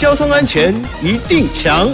交通安全一定强。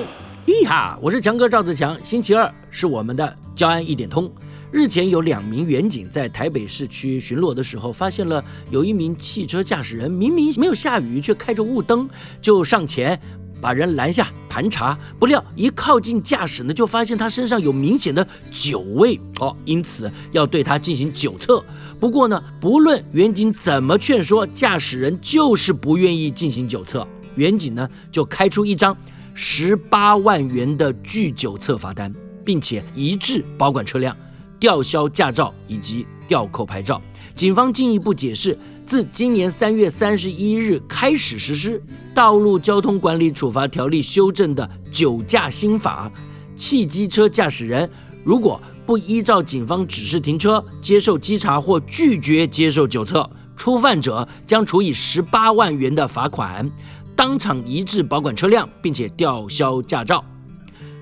咿哈，我是强哥赵自强。星期二是我们的交安一点通。日前有两名员警在台北市区巡逻的时候，发现了有一名汽车驾驶人明明没有下雨，却开着雾灯，就上前。把人拦下盘查，不料一靠近驾驶呢，就发现他身上有明显的酒味哦，因此要对他进行酒测。不过呢，不论员警怎么劝说，驾驶人就是不愿意进行酒测。员警呢就开出一张十八万元的拒酒测罚单，并且一致保管车辆、吊销驾照以及吊扣牌照。警方进一步解释。自今年三月三十一日开始实施《道路交通管理处罚条例》修正的酒驾新法，汽机车驾驶人如果不依照警方指示停车、接受稽查或拒绝接受酒测，初犯者将处以十八万元的罚款，当场移置保管车辆，并且吊销驾照。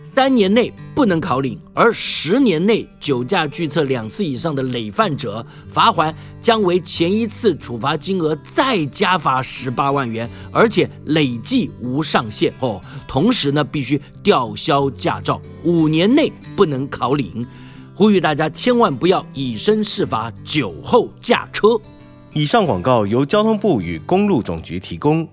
三年内不能考领，而十年内酒驾拒测两次以上的累犯者，罚还将为前一次处罚金额再加罚十八万元，而且累计无上限哦。同时呢，必须吊销驾照，五年内不能考领。呼吁大家千万不要以身试法，酒后驾车。以上广告由交通部与公路总局提供。